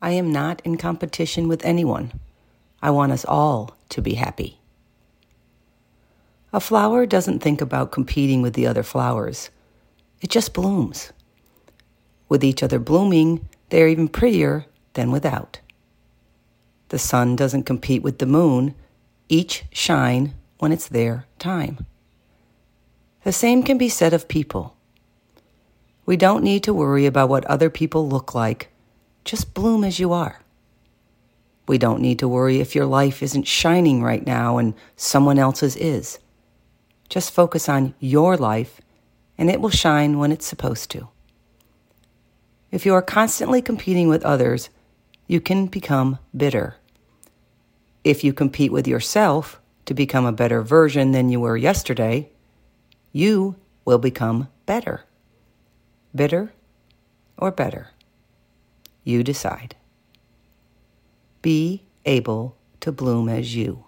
I am not in competition with anyone. I want us all to be happy. A flower doesn't think about competing with the other flowers. It just blooms. With each other blooming, they are even prettier than without. The sun doesn't compete with the moon. Each shine when it's their time. The same can be said of people. We don't need to worry about what other people look like. Just bloom as you are. We don't need to worry if your life isn't shining right now and someone else's is. Just focus on your life and it will shine when it's supposed to. If you are constantly competing with others, you can become bitter. If you compete with yourself to become a better version than you were yesterday, you will become better. Bitter or better? You decide. Be able to bloom as you.